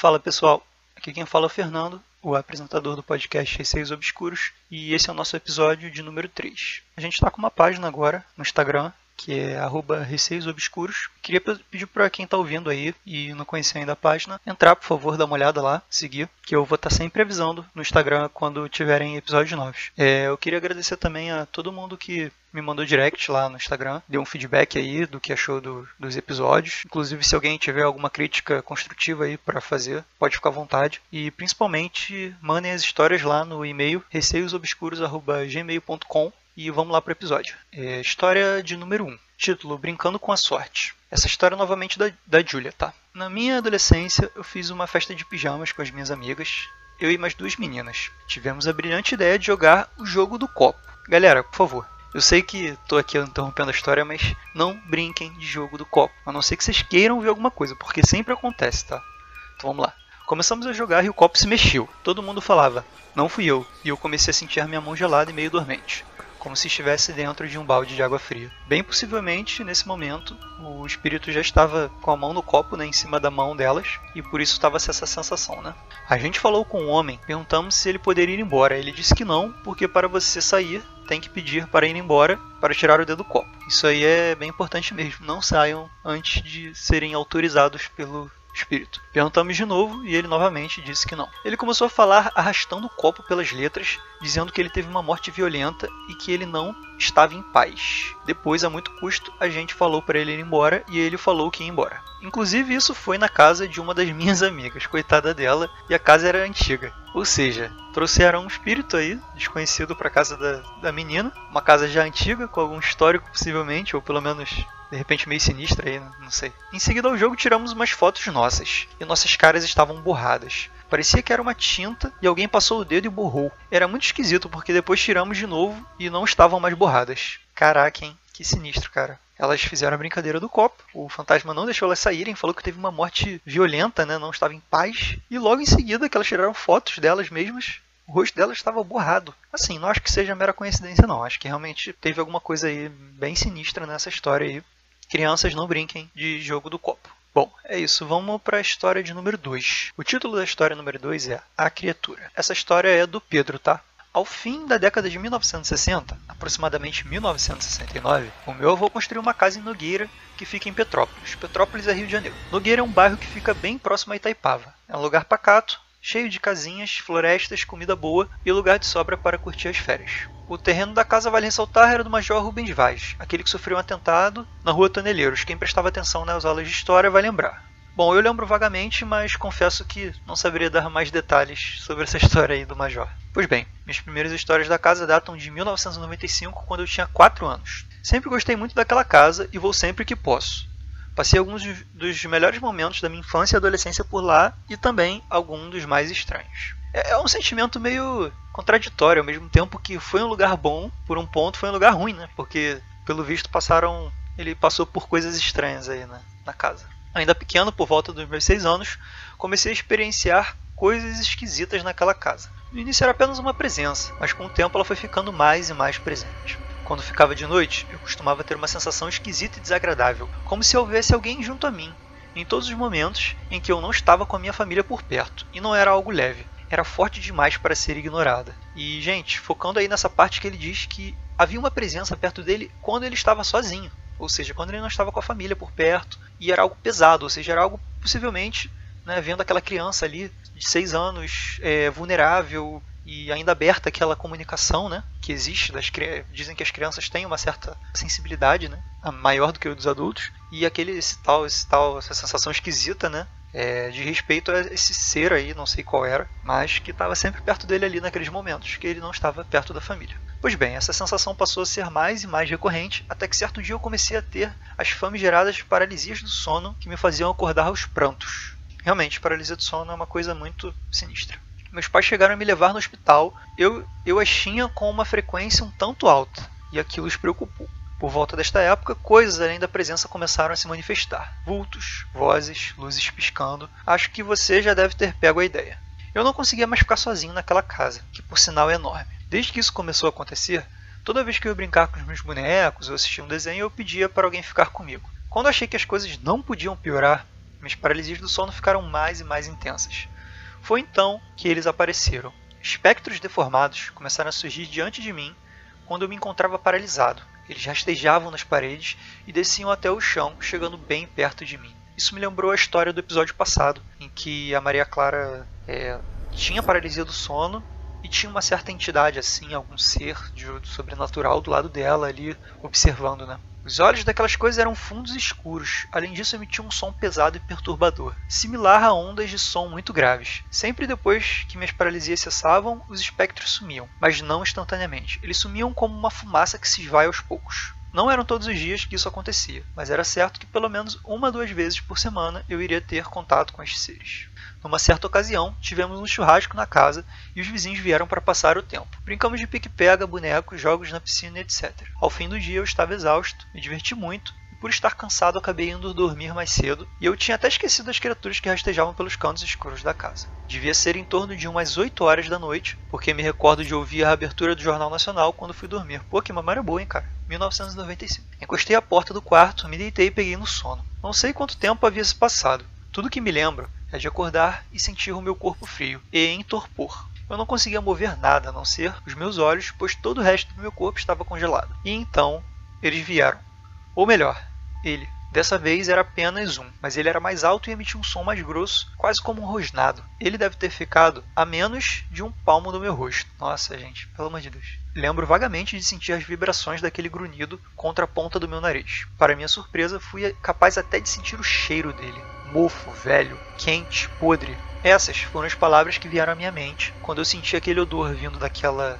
Fala pessoal, aqui quem fala é o Fernando, o apresentador do podcast Receios Obscuros, e esse é o nosso episódio de número 3. A gente está com uma página agora no Instagram que é arroba receiosobscuros. Queria pedir para quem está ouvindo aí e não conhecer ainda a página, entrar, por favor, dar uma olhada lá, seguir, que eu vou estar tá sempre avisando no Instagram quando tiverem episódios novos. É, eu queria agradecer também a todo mundo que me mandou direct lá no Instagram, deu um feedback aí do que achou do, dos episódios. Inclusive, se alguém tiver alguma crítica construtiva aí para fazer, pode ficar à vontade. E principalmente, mandem as histórias lá no e-mail receiosobscuros.gmail.com e vamos lá para o episódio. É, história de número 1. Título: Brincando com a Sorte. Essa história é novamente da, da Julia, tá? Na minha adolescência, eu fiz uma festa de pijamas com as minhas amigas, eu e mais duas meninas. Tivemos a brilhante ideia de jogar o jogo do copo. Galera, por favor, eu sei que estou aqui interrompendo a história, mas não brinquem de jogo do copo. A não ser que vocês queiram ver alguma coisa, porque sempre acontece, tá? Então vamos lá. Começamos a jogar e o copo se mexeu. Todo mundo falava, não fui eu. E eu comecei a sentir minha mão gelada e meio dormente como se estivesse dentro de um balde de água fria. Bem possivelmente, nesse momento, o espírito já estava com a mão no copo, né, em cima da mão delas, e por isso estava essa sensação, né? A gente falou com o homem, perguntamos se ele poderia ir embora. Ele disse que não, porque para você sair, tem que pedir para ir embora para tirar o dedo do copo. Isso aí é bem importante mesmo. Não saiam antes de serem autorizados pelo espírito. Perguntamos de novo e ele novamente disse que não. Ele começou a falar arrastando o copo pelas letras, dizendo que ele teve uma morte violenta e que ele não estava em paz. Depois, a muito custo, a gente falou para ele ir embora e ele falou que ia embora. Inclusive, isso foi na casa de uma das minhas amigas, coitada dela, e a casa era antiga. Ou seja, trouxeram um espírito aí, desconhecido para casa da, da menina, uma casa já antiga, com algum histórico possivelmente, ou pelo menos de repente meio sinistra aí, não sei. Em seguida ao jogo tiramos umas fotos nossas, e nossas caras estavam borradas. Parecia que era uma tinta e alguém passou o dedo e borrou. Era muito esquisito porque depois tiramos de novo e não estavam mais borradas. Caraca, hein? Que sinistro, cara. Elas fizeram a brincadeira do copo. O fantasma não deixou elas saírem, falou que teve uma morte violenta, né? Não estava em paz. E logo em seguida que elas tiraram fotos delas mesmas, o rosto dela estava borrado. Assim, não acho que seja mera coincidência, não. Acho que realmente teve alguma coisa aí bem sinistra nessa história aí. Crianças não brinquem de jogo do copo. Bom, é isso. Vamos para a história de número 2. O título da história número 2 é A Criatura. Essa história é do Pedro, tá? Ao fim da década de 1960, aproximadamente 1969, o meu avô construiu uma casa em Nogueira, que fica em Petrópolis. Petrópolis é Rio de Janeiro. Nogueira é um bairro que fica bem próximo a Itaipava. É um lugar pacato, cheio de casinhas, florestas, comida boa e lugar de sobra para curtir as férias. O terreno da casa, vale ressaltar, era do Major Rubens Vaz, aquele que sofreu um atentado na rua Toneleiros. Quem prestava atenção nas aulas de história vai lembrar. Bom, eu lembro vagamente, mas confesso que não saberia dar mais detalhes sobre essa história aí do Major. Pois bem, minhas primeiras histórias da casa datam de 1995, quando eu tinha 4 anos. Sempre gostei muito daquela casa e vou sempre que posso. Passei alguns dos melhores momentos da minha infância e adolescência por lá e também alguns dos mais estranhos. É, é um sentimento meio contraditório, ao mesmo tempo que foi um lugar bom, por um ponto foi um lugar ruim, né? Porque, pelo visto, passaram. Ele passou por coisas estranhas aí na, na casa. Ainda pequeno, por volta dos meus seis anos, comecei a experienciar coisas esquisitas naquela casa. No início era apenas uma presença, mas com o tempo ela foi ficando mais e mais presente. Quando ficava de noite, eu costumava ter uma sensação esquisita e desagradável, como se houvesse alguém junto a mim, em todos os momentos em que eu não estava com a minha família por perto, e não era algo leve, era forte demais para ser ignorada. E, gente, focando aí nessa parte que ele diz que havia uma presença perto dele quando ele estava sozinho, ou seja, quando ele não estava com a família por perto, e era algo pesado, ou seja, era algo possivelmente né, vendo aquela criança ali de seis anos é, vulnerável, e ainda aberta aquela comunicação, né, que existe das dizem que as crianças têm uma certa sensibilidade, né, maior do que o dos adultos, e aquele esse tal, esse tal essa sensação esquisita, né, é, de respeito a esse ser aí, não sei qual era, mas que estava sempre perto dele ali naqueles momentos, que ele não estava perto da família. Pois bem, essa sensação passou a ser mais e mais recorrente, até que certo dia eu comecei a ter as famigeradas paralisias do sono que me faziam acordar aos prantos. Realmente, paralisia do sono é uma coisa muito sinistra. Meus pais chegaram a me levar no hospital. Eu, eu as tinha com uma frequência um tanto alta, e aquilo os preocupou. Por volta desta época, coisas além da presença começaram a se manifestar. Vultos, vozes, luzes piscando. Acho que você já deve ter pego a ideia. Eu não conseguia mais ficar sozinho naquela casa, que por sinal é enorme. Desde que isso começou a acontecer, toda vez que eu ia brincar com os meus bonecos ou assistir um desenho, eu pedia para alguém ficar comigo. Quando achei que as coisas não podiam piorar, Minhas paralisias do sono ficaram mais e mais intensas. Foi então que eles apareceram. Espectros deformados começaram a surgir diante de mim quando eu me encontrava paralisado. Eles rastejavam nas paredes e desciam até o chão, chegando bem perto de mim. Isso me lembrou a história do episódio passado, em que a Maria Clara é, tinha paralisia do sono e tinha uma certa entidade assim, algum ser de sobrenatural do lado dela ali observando, né? Os olhos daquelas coisas eram fundos escuros, além disso emitiam um som pesado e perturbador, similar a ondas de som muito graves. Sempre depois que minhas paralisias cessavam, os espectros sumiam, mas não instantaneamente. Eles sumiam como uma fumaça que se esvai aos poucos. Não eram todos os dias que isso acontecia, mas era certo que pelo menos uma ou duas vezes por semana eu iria ter contato com estes seres. Numa certa ocasião, tivemos um churrasco na casa e os vizinhos vieram para passar o tempo. Brincamos de pique-pega, bonecos, jogos na piscina, etc. Ao fim do dia eu estava exausto, me diverti muito por estar cansado acabei indo dormir mais cedo e eu tinha até esquecido as criaturas que rastejavam pelos cantos escuros da casa. Devia ser em torno de umas 8 horas da noite, porque me recordo de ouvir a abertura do Jornal Nacional quando fui dormir. Pô, que memória boa, hein, cara? 1995. Encostei a porta do quarto, me deitei e peguei no sono. Não sei quanto tempo havia se passado. Tudo que me lembro é de acordar e sentir o meu corpo frio e em torpor. Eu não conseguia mover nada a não ser os meus olhos, pois todo o resto do meu corpo estava congelado. E então eles vieram. Ou melhor, ele. Dessa vez era apenas um, mas ele era mais alto e emitia um som mais grosso, quase como um rosnado. Ele deve ter ficado a menos de um palmo do meu rosto. Nossa, gente, pelo amor de Deus. Lembro vagamente de sentir as vibrações daquele grunhido contra a ponta do meu nariz. Para minha surpresa, fui capaz até de sentir o cheiro dele mofo, velho, quente, podre. Essas foram as palavras que vieram à minha mente quando eu senti aquele odor vindo daquela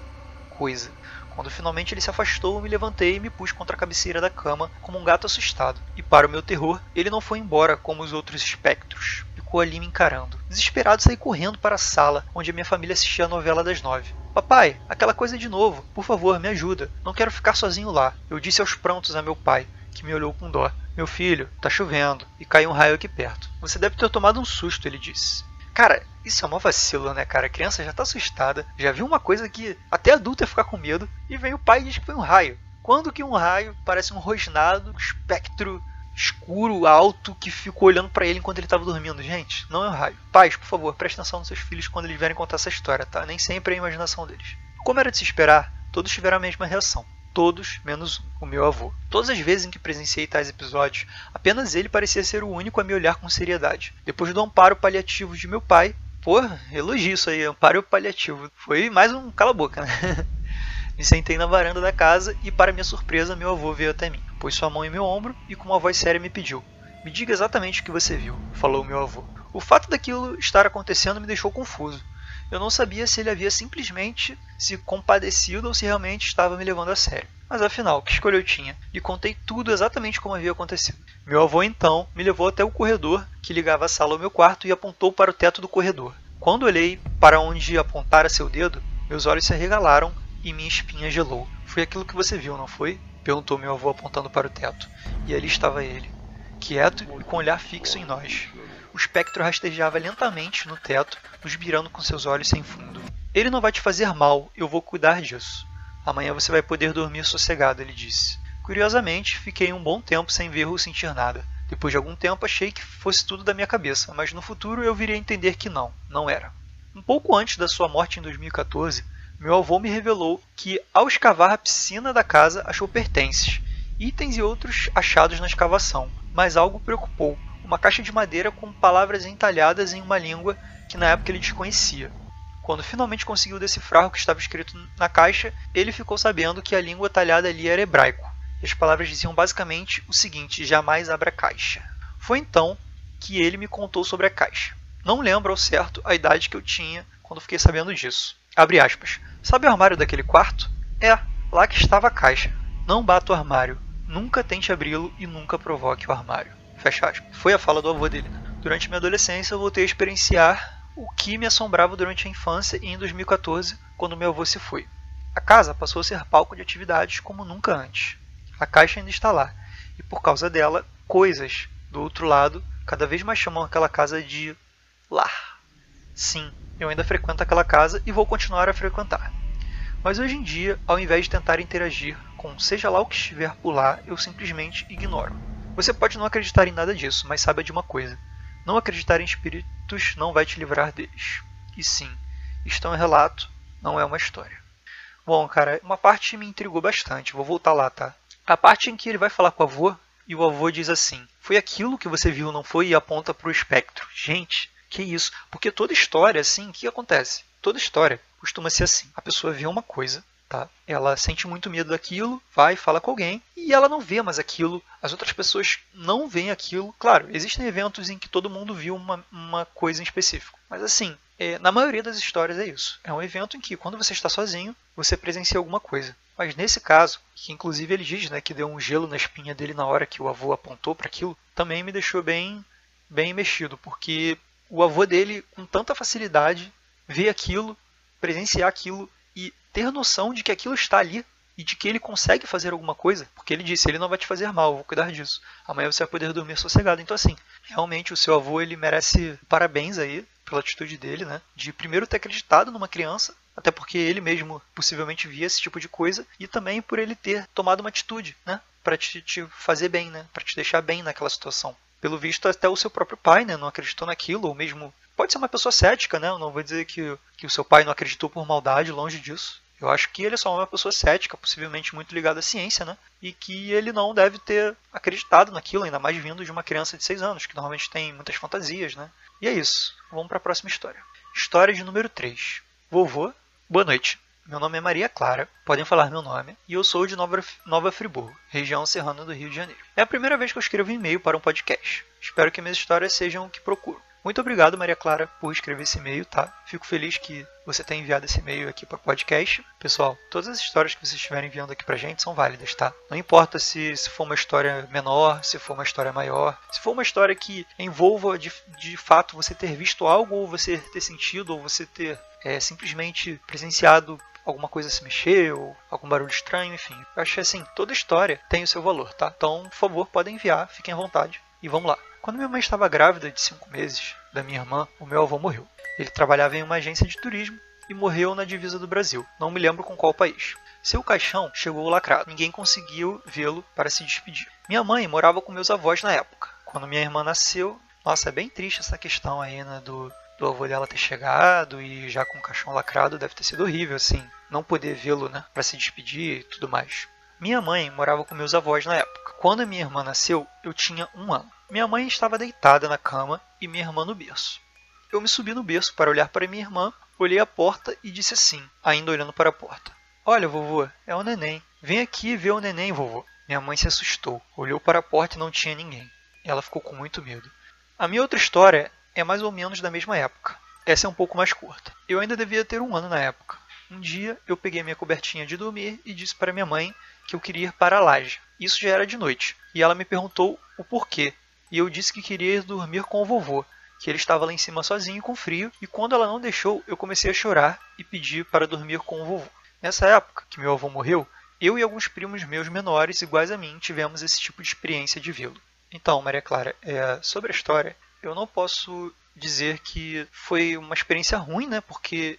coisa. Quando finalmente ele se afastou, me levantei e me pus contra a cabeceira da cama como um gato assustado. E para o meu terror, ele não foi embora como os outros espectros. Ficou ali me encarando. Desesperado, saí correndo para a sala onde a minha família assistia a novela das nove. Papai, aquela coisa de novo. Por favor, me ajuda. Não quero ficar sozinho lá. Eu disse aos prantos a meu pai, que me olhou com dó. Meu filho, tá chovendo e caiu um raio aqui perto. Você deve ter tomado um susto, ele disse. Cara, isso é uma vacilo, né, cara? A criança já tá assustada, já viu uma coisa que até adulto ia ficar com medo, e vem o pai e diz que foi um raio. Quando que um raio parece um rosnado, espectro escuro, alto, que ficou olhando para ele enquanto ele estava dormindo? Gente, não é um raio. Pais, por favor, preste atenção nos seus filhos quando eles vierem contar essa história, tá? Nem sempre é a imaginação deles. Como era de se esperar, todos tiveram a mesma reação todos menos o meu avô. Todas as vezes em que presenciei tais episódios, apenas ele parecia ser o único a me olhar com seriedade. Depois do amparo paliativo de meu pai, pô, elogio isso aí, amparo paliativo. Foi mais um cala-boca, né? Me sentei na varanda da casa e, para minha surpresa, meu avô veio até mim. Pôs sua mão em meu ombro e, com uma voz séria, me pediu: Me diga exatamente o que você viu, falou meu avô. O fato daquilo estar acontecendo me deixou confuso. Eu não sabia se ele havia simplesmente se compadecido ou se realmente estava me levando a sério. Mas afinal, que escolha eu tinha? Lhe contei tudo exatamente como havia acontecido. Meu avô então me levou até o corredor que ligava a sala ao meu quarto e apontou para o teto do corredor. Quando olhei para onde apontara seu dedo, meus olhos se arregalaram e minha espinha gelou. Foi aquilo que você viu, não foi? Perguntou meu avô apontando para o teto. E ali estava ele, quieto e com olhar fixo em nós. O espectro rastejava lentamente no teto, nos mirando com seus olhos sem fundo. Ele não vai te fazer mal, eu vou cuidar disso. Amanhã você vai poder dormir sossegado, ele disse. Curiosamente, fiquei um bom tempo sem ver ou sentir nada. Depois de algum tempo, achei que fosse tudo da minha cabeça, mas no futuro eu viria a entender que não, não era. Um pouco antes da sua morte em 2014, meu avô me revelou que, ao escavar a piscina da casa, achou pertences, itens e outros achados na escavação, mas algo preocupou uma caixa de madeira com palavras entalhadas em uma língua que na época ele desconhecia. Quando finalmente conseguiu decifrar o que estava escrito na caixa, ele ficou sabendo que a língua talhada ali era hebraico. E as palavras diziam basicamente o seguinte: jamais abra a caixa. Foi então que ele me contou sobre a caixa. Não lembro ao certo a idade que eu tinha quando fiquei sabendo disso. Abre aspas. Sabe o armário daquele quarto? É, lá que estava a caixa. Não bata o armário. Nunca tente abri-lo e nunca provoque o armário. Fecha aspas. Foi a fala do avô dele. Durante minha adolescência, eu voltei a experienciar o que me assombrava durante a infância e em 2014, quando meu avô se foi. A casa passou a ser palco de atividades como nunca antes. A caixa ainda está lá, e por causa dela, coisas do outro lado cada vez mais chamam aquela casa de lar. Sim, eu ainda frequento aquela casa e vou continuar a frequentar. Mas hoje em dia, ao invés de tentar interagir com seja lá o que estiver por lá, eu simplesmente ignoro. Você pode não acreditar em nada disso, mas saiba de uma coisa: Não acreditar em espíritos não vai te livrar deles. E sim, isto é um relato, não é uma história. Bom, cara, uma parte me intrigou bastante, vou voltar lá, tá? A parte em que ele vai falar com o avô e o avô diz assim: Foi aquilo que você viu, não foi? E aponta para o espectro. Gente, que isso? Porque toda história, assim, o que acontece? Toda história costuma ser assim: a pessoa vê uma coisa, tá? Ela sente muito medo daquilo, vai, fala com alguém e ela não vê mais aquilo. As outras pessoas não veem aquilo. Claro, existem eventos em que todo mundo viu uma, uma coisa em específico, mas assim, é, na maioria das histórias é isso. É um evento em que, quando você está sozinho, você presencia alguma coisa. Mas nesse caso, que inclusive ele diz né, que deu um gelo na espinha dele na hora que o avô apontou para aquilo, também me deixou bem, bem mexido, porque o avô dele, com tanta facilidade, vê aquilo, presenciar aquilo ter noção de que aquilo está ali e de que ele consegue fazer alguma coisa, porque ele disse, ele não vai te fazer mal, eu vou cuidar disso. Amanhã você vai poder dormir sossegado. Então assim, realmente o seu avô ele merece parabéns aí pela atitude dele, né? De primeiro ter acreditado numa criança, até porque ele mesmo possivelmente via esse tipo de coisa, e também por ele ter tomado uma atitude, né? Para te, te fazer bem, né? Para te deixar bem naquela situação. Pelo visto, até o seu próprio pai, né? Não acreditou naquilo, ou mesmo pode ser uma pessoa cética, né? Eu não vou dizer que, que o seu pai não acreditou por maldade, longe disso. Eu acho que ele é só uma pessoa cética, possivelmente muito ligada à ciência, né? E que ele não deve ter acreditado naquilo, ainda mais vindo de uma criança de 6 anos, que normalmente tem muitas fantasias, né? E é isso. Vamos para a próxima história. História de número 3. Vovô, boa noite. Meu nome é Maria Clara, podem falar meu nome, e eu sou de Nova, Nova Friburgo, região serrana do Rio de Janeiro. É a primeira vez que eu escrevo e-mail para um podcast. Espero que minhas histórias sejam o que procuro. Muito obrigado, Maria Clara, por escrever esse e-mail, tá? Fico feliz que você tenha enviado esse e-mail aqui para o podcast. Pessoal, todas as histórias que vocês estiverem enviando aqui pra gente são válidas, tá? Não importa se, se for uma história menor, se for uma história maior, se for uma história que envolva de, de fato você ter visto algo, ou você ter sentido, ou você ter é, simplesmente presenciado alguma coisa se mexer ou algum barulho estranho, enfim. Eu acho que assim, toda história tem o seu valor, tá? Então, por favor, podem enviar, fiquem à vontade e vamos lá. Quando minha mãe estava grávida de 5 meses da minha irmã, o meu avô morreu. Ele trabalhava em uma agência de turismo e morreu na divisa do Brasil. Não me lembro com qual país. Seu caixão chegou lacrado. Ninguém conseguiu vê-lo para se despedir. Minha mãe morava com meus avós na época. Quando minha irmã nasceu, nossa, é bem triste essa questão aí, né, do, do avô dela ter chegado e já com o caixão lacrado deve ter sido horrível, assim, não poder vê-lo, né, para se despedir e tudo mais. Minha mãe morava com meus avós na época. Quando minha irmã nasceu, eu tinha um ano. Minha mãe estava deitada na cama e minha irmã no berço. Eu me subi no berço para olhar para minha irmã, olhei a porta e disse assim, ainda olhando para a porta: Olha, vovô, é o neném. Vem aqui ver o neném, vovô. Minha mãe se assustou, olhou para a porta e não tinha ninguém. Ela ficou com muito medo. A minha outra história é mais ou menos da mesma época. Essa é um pouco mais curta. Eu ainda devia ter um ano na época. Um dia eu peguei minha cobertinha de dormir e disse para minha mãe que eu queria ir para a laje. Isso já era de noite. E ela me perguntou o porquê e eu disse que queria ir dormir com o vovô, que ele estava lá em cima sozinho com frio, e quando ela não deixou, eu comecei a chorar e pedir para dormir com o vovô. Nessa época, que meu avô morreu, eu e alguns primos meus menores, iguais a mim, tivemos esse tipo de experiência de vê-lo. Então, Maria Clara, é, sobre a história, eu não posso dizer que foi uma experiência ruim, né? Porque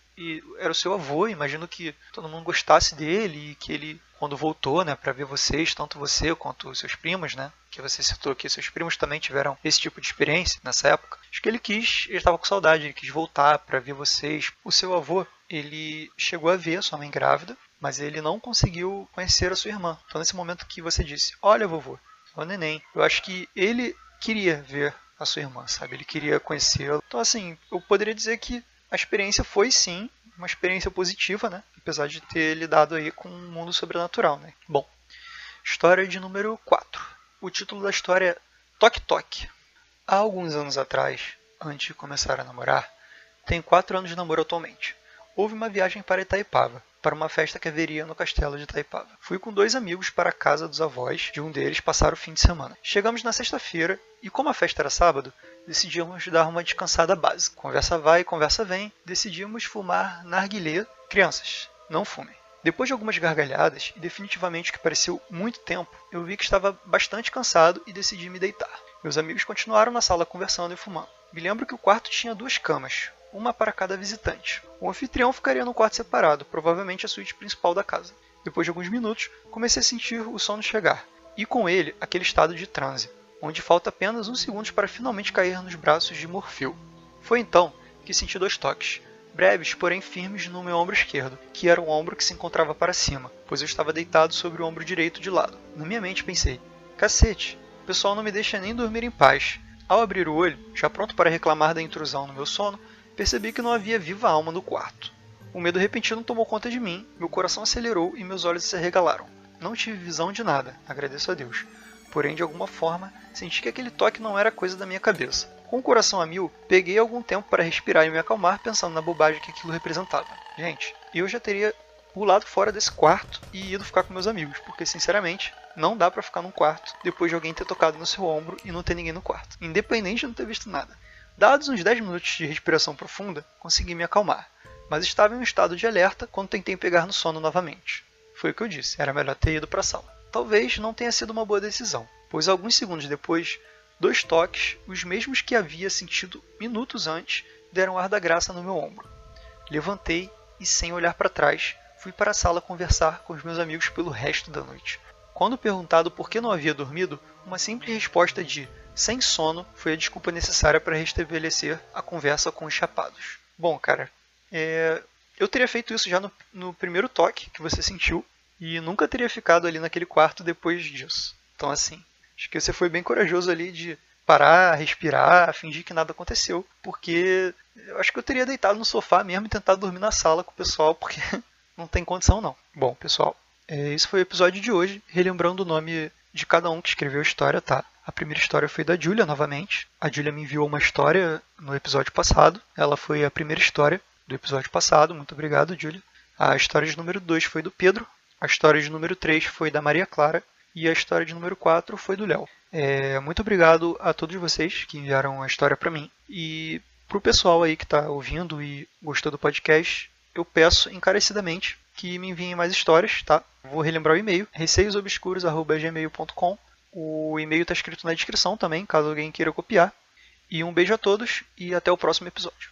era o seu avô, imagino que todo mundo gostasse dele e que ele quando voltou, né, para ver vocês, tanto você quanto seus primos, né, que você citou que seus primos também tiveram esse tipo de experiência nessa época. Acho que ele quis, ele estava com saudade, ele quis voltar para ver vocês. O seu avô, ele chegou a ver a sua mãe grávida, mas ele não conseguiu conhecer a sua irmã. Então nesse momento que você disse, olha vovô, o neném. Eu acho que ele queria ver a sua irmã, sabe? Ele queria conhecê-la. Então, assim, eu poderia dizer que a experiência foi sim uma experiência positiva, né? Apesar de ter lidado aí com um mundo sobrenatural, né? Bom, história de número 4. O título da história é Toque Toque. Há alguns anos atrás, antes de começar a namorar, tenho 4 anos de namoro atualmente. Houve uma viagem para Itaipava, para uma festa que haveria no castelo de Itaipava. Fui com dois amigos para a casa dos avós de um deles passar o fim de semana. Chegamos na sexta-feira e, como a festa era sábado, decidimos dar uma descansada básica. Conversa vai, conversa vem, decidimos fumar narguilé. Crianças, não fumem. Depois de algumas gargalhadas e definitivamente que pareceu muito tempo, eu vi que estava bastante cansado e decidi me deitar. Meus amigos continuaram na sala conversando e fumando. Me lembro que o quarto tinha duas camas, uma para cada visitante. O anfitrião ficaria no quarto separado, provavelmente a suíte principal da casa. Depois de alguns minutos, comecei a sentir o sono chegar, e com ele aquele estado de transe. onde falta apenas um segundo para finalmente cair nos braços de Morfeu. Foi então que senti dois toques, breves, porém firmes, no meu ombro esquerdo, que era o ombro que se encontrava para cima, pois eu estava deitado sobre o ombro direito de lado. Na minha mente pensei: cacete, o pessoal não me deixa nem dormir em paz. Ao abrir o olho, já pronto para reclamar da intrusão no meu sono, percebi que não havia viva alma no quarto. O medo repentino tomou conta de mim, meu coração acelerou e meus olhos se arregalaram. Não tive visão de nada, agradeço a Deus. Porém, de alguma forma, senti que aquele toque não era coisa da minha cabeça. Com o coração a mil, peguei algum tempo para respirar e me acalmar pensando na bobagem que aquilo representava. Gente, eu já teria pulado fora desse quarto e ido ficar com meus amigos, porque sinceramente, não dá para ficar num quarto depois de alguém ter tocado no seu ombro e não ter ninguém no quarto, independente de não ter visto nada. Dados uns 10 minutos de respiração profunda, consegui me acalmar, mas estava em um estado de alerta quando tentei pegar no sono novamente. Foi o que eu disse, era melhor ter ido para a sala. Talvez não tenha sido uma boa decisão, pois alguns segundos depois, dois toques, os mesmos que havia sentido minutos antes, deram ar da graça no meu ombro. Levantei e, sem olhar para trás, fui para a sala conversar com os meus amigos pelo resto da noite. Quando perguntado por que não havia dormido, uma simples resposta de sem sono foi a desculpa necessária para restabelecer a conversa com os chapados. Bom, cara, é... eu teria feito isso já no, no primeiro toque que você sentiu, e nunca teria ficado ali naquele quarto depois disso. Então, assim, acho que você foi bem corajoso ali de parar, respirar, fingir que nada aconteceu, porque eu acho que eu teria deitado no sofá mesmo e tentado dormir na sala com o pessoal, porque não tem condição não. Bom, pessoal, é, esse foi o episódio de hoje, relembrando o nome de cada um que escreveu a história, tá? A primeira história foi da Julia, novamente. A Julia me enviou uma história no episódio passado. Ela foi a primeira história do episódio passado. Muito obrigado, Julia. A história de número 2 foi do Pedro. A história de número 3 foi da Maria Clara e a história de número 4 foi do Léo. É, muito obrigado a todos vocês que enviaram a história para mim. E para o pessoal aí que está ouvindo e gostou do podcast, eu peço encarecidamente que me enviem mais histórias, tá? Vou relembrar o e-mail, receiosobscuros.gmail.com. O e-mail está escrito na descrição também, caso alguém queira copiar. E um beijo a todos e até o próximo episódio.